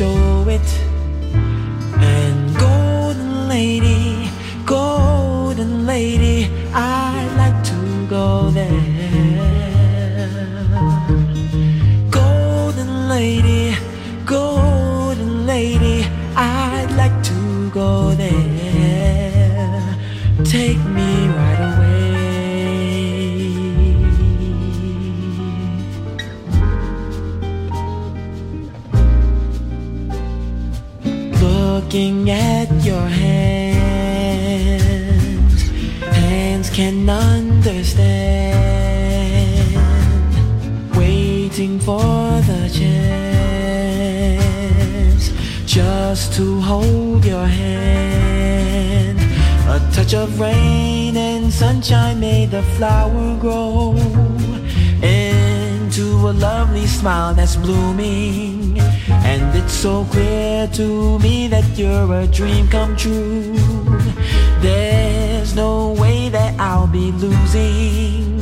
Show Looking at your hands, hands can understand. Waiting for the chance just to hold your hand. A touch of rain and sunshine made the flower grow into a lovely smile that's blooming. And it's so clear to me that you're a dream come true. There's no way that I'll be losing.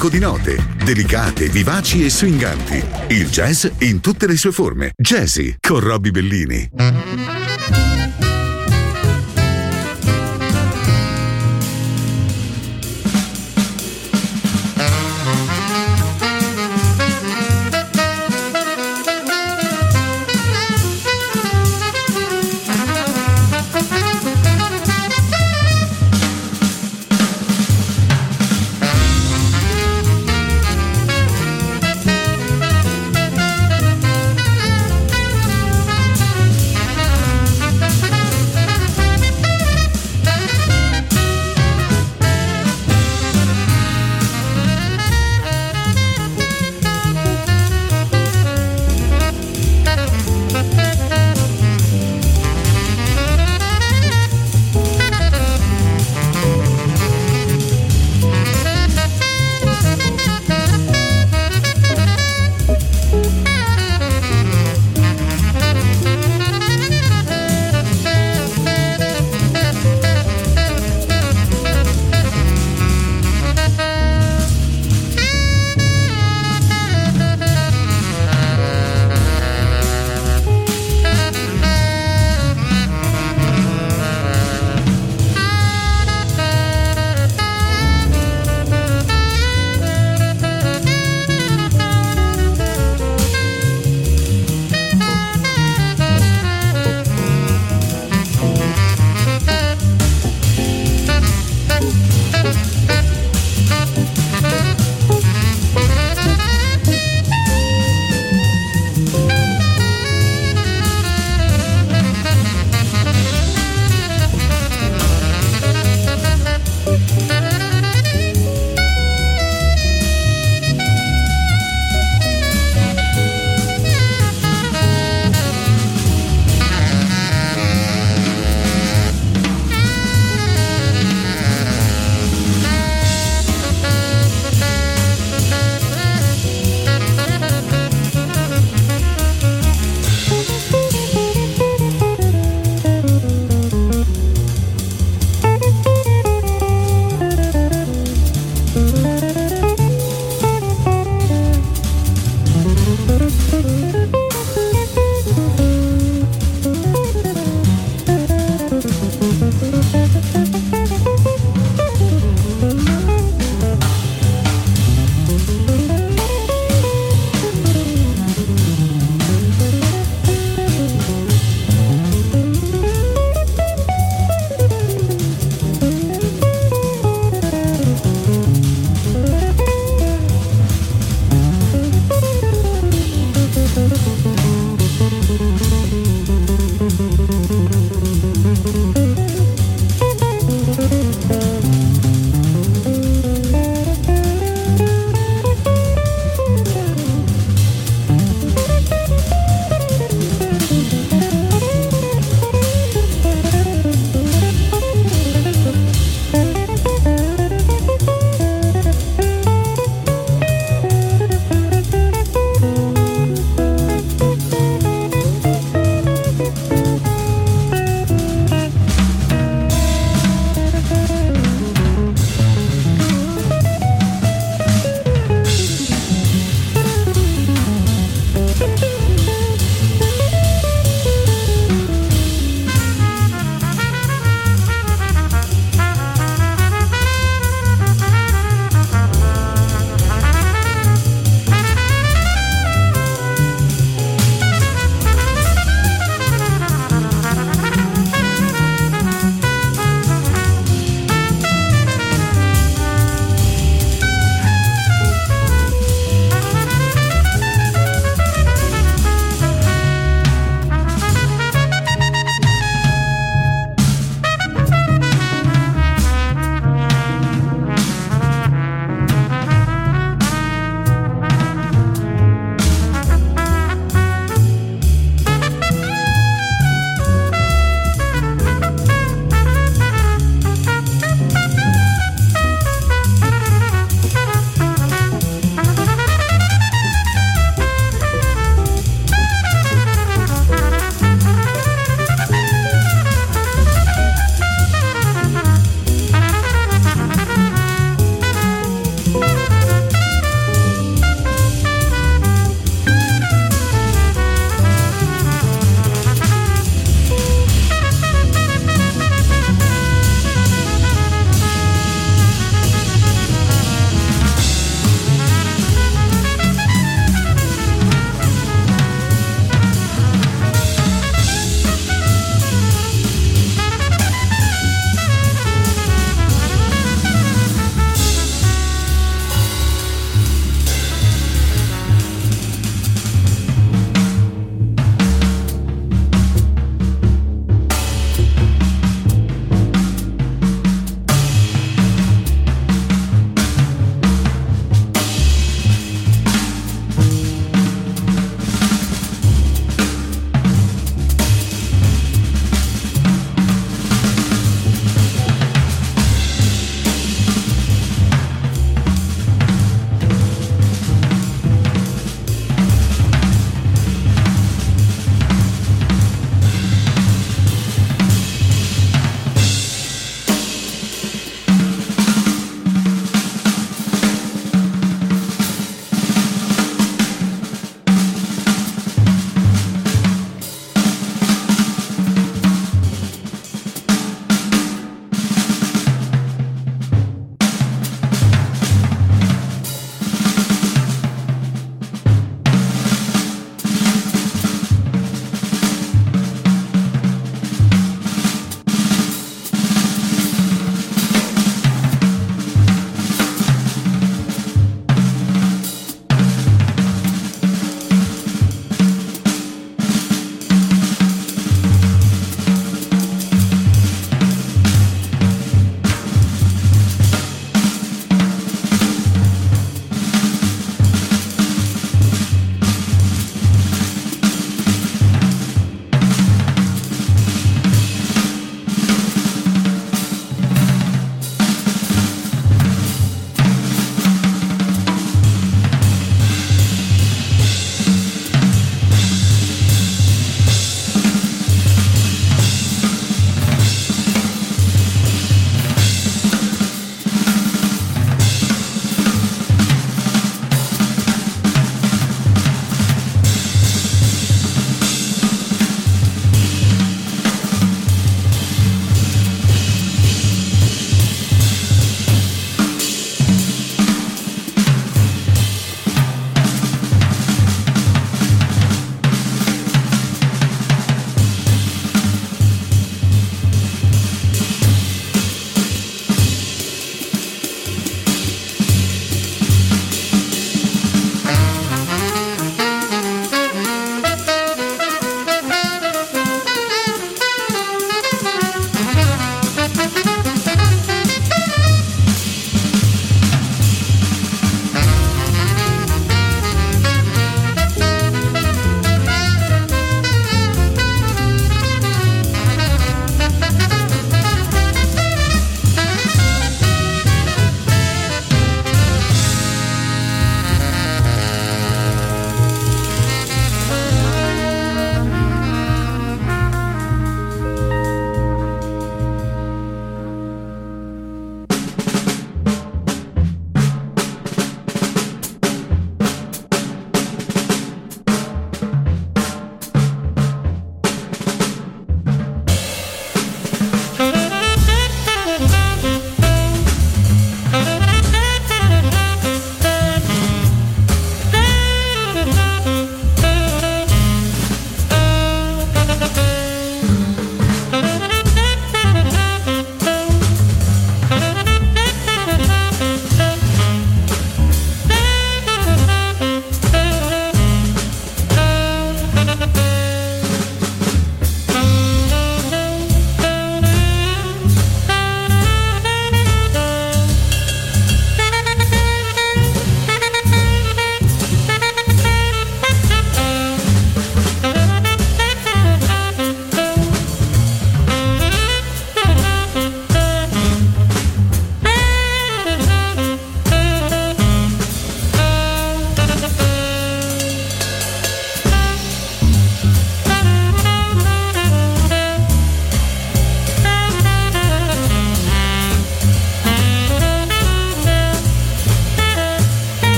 Mosaico di note, delicate, vivaci e swinganti. Il jazz in tutte le sue forme. Jazzy con Robbie Bellini.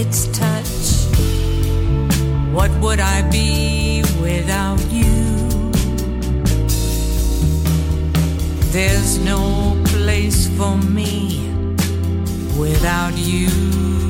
its touch. What would I be without you? There's no place for me without you.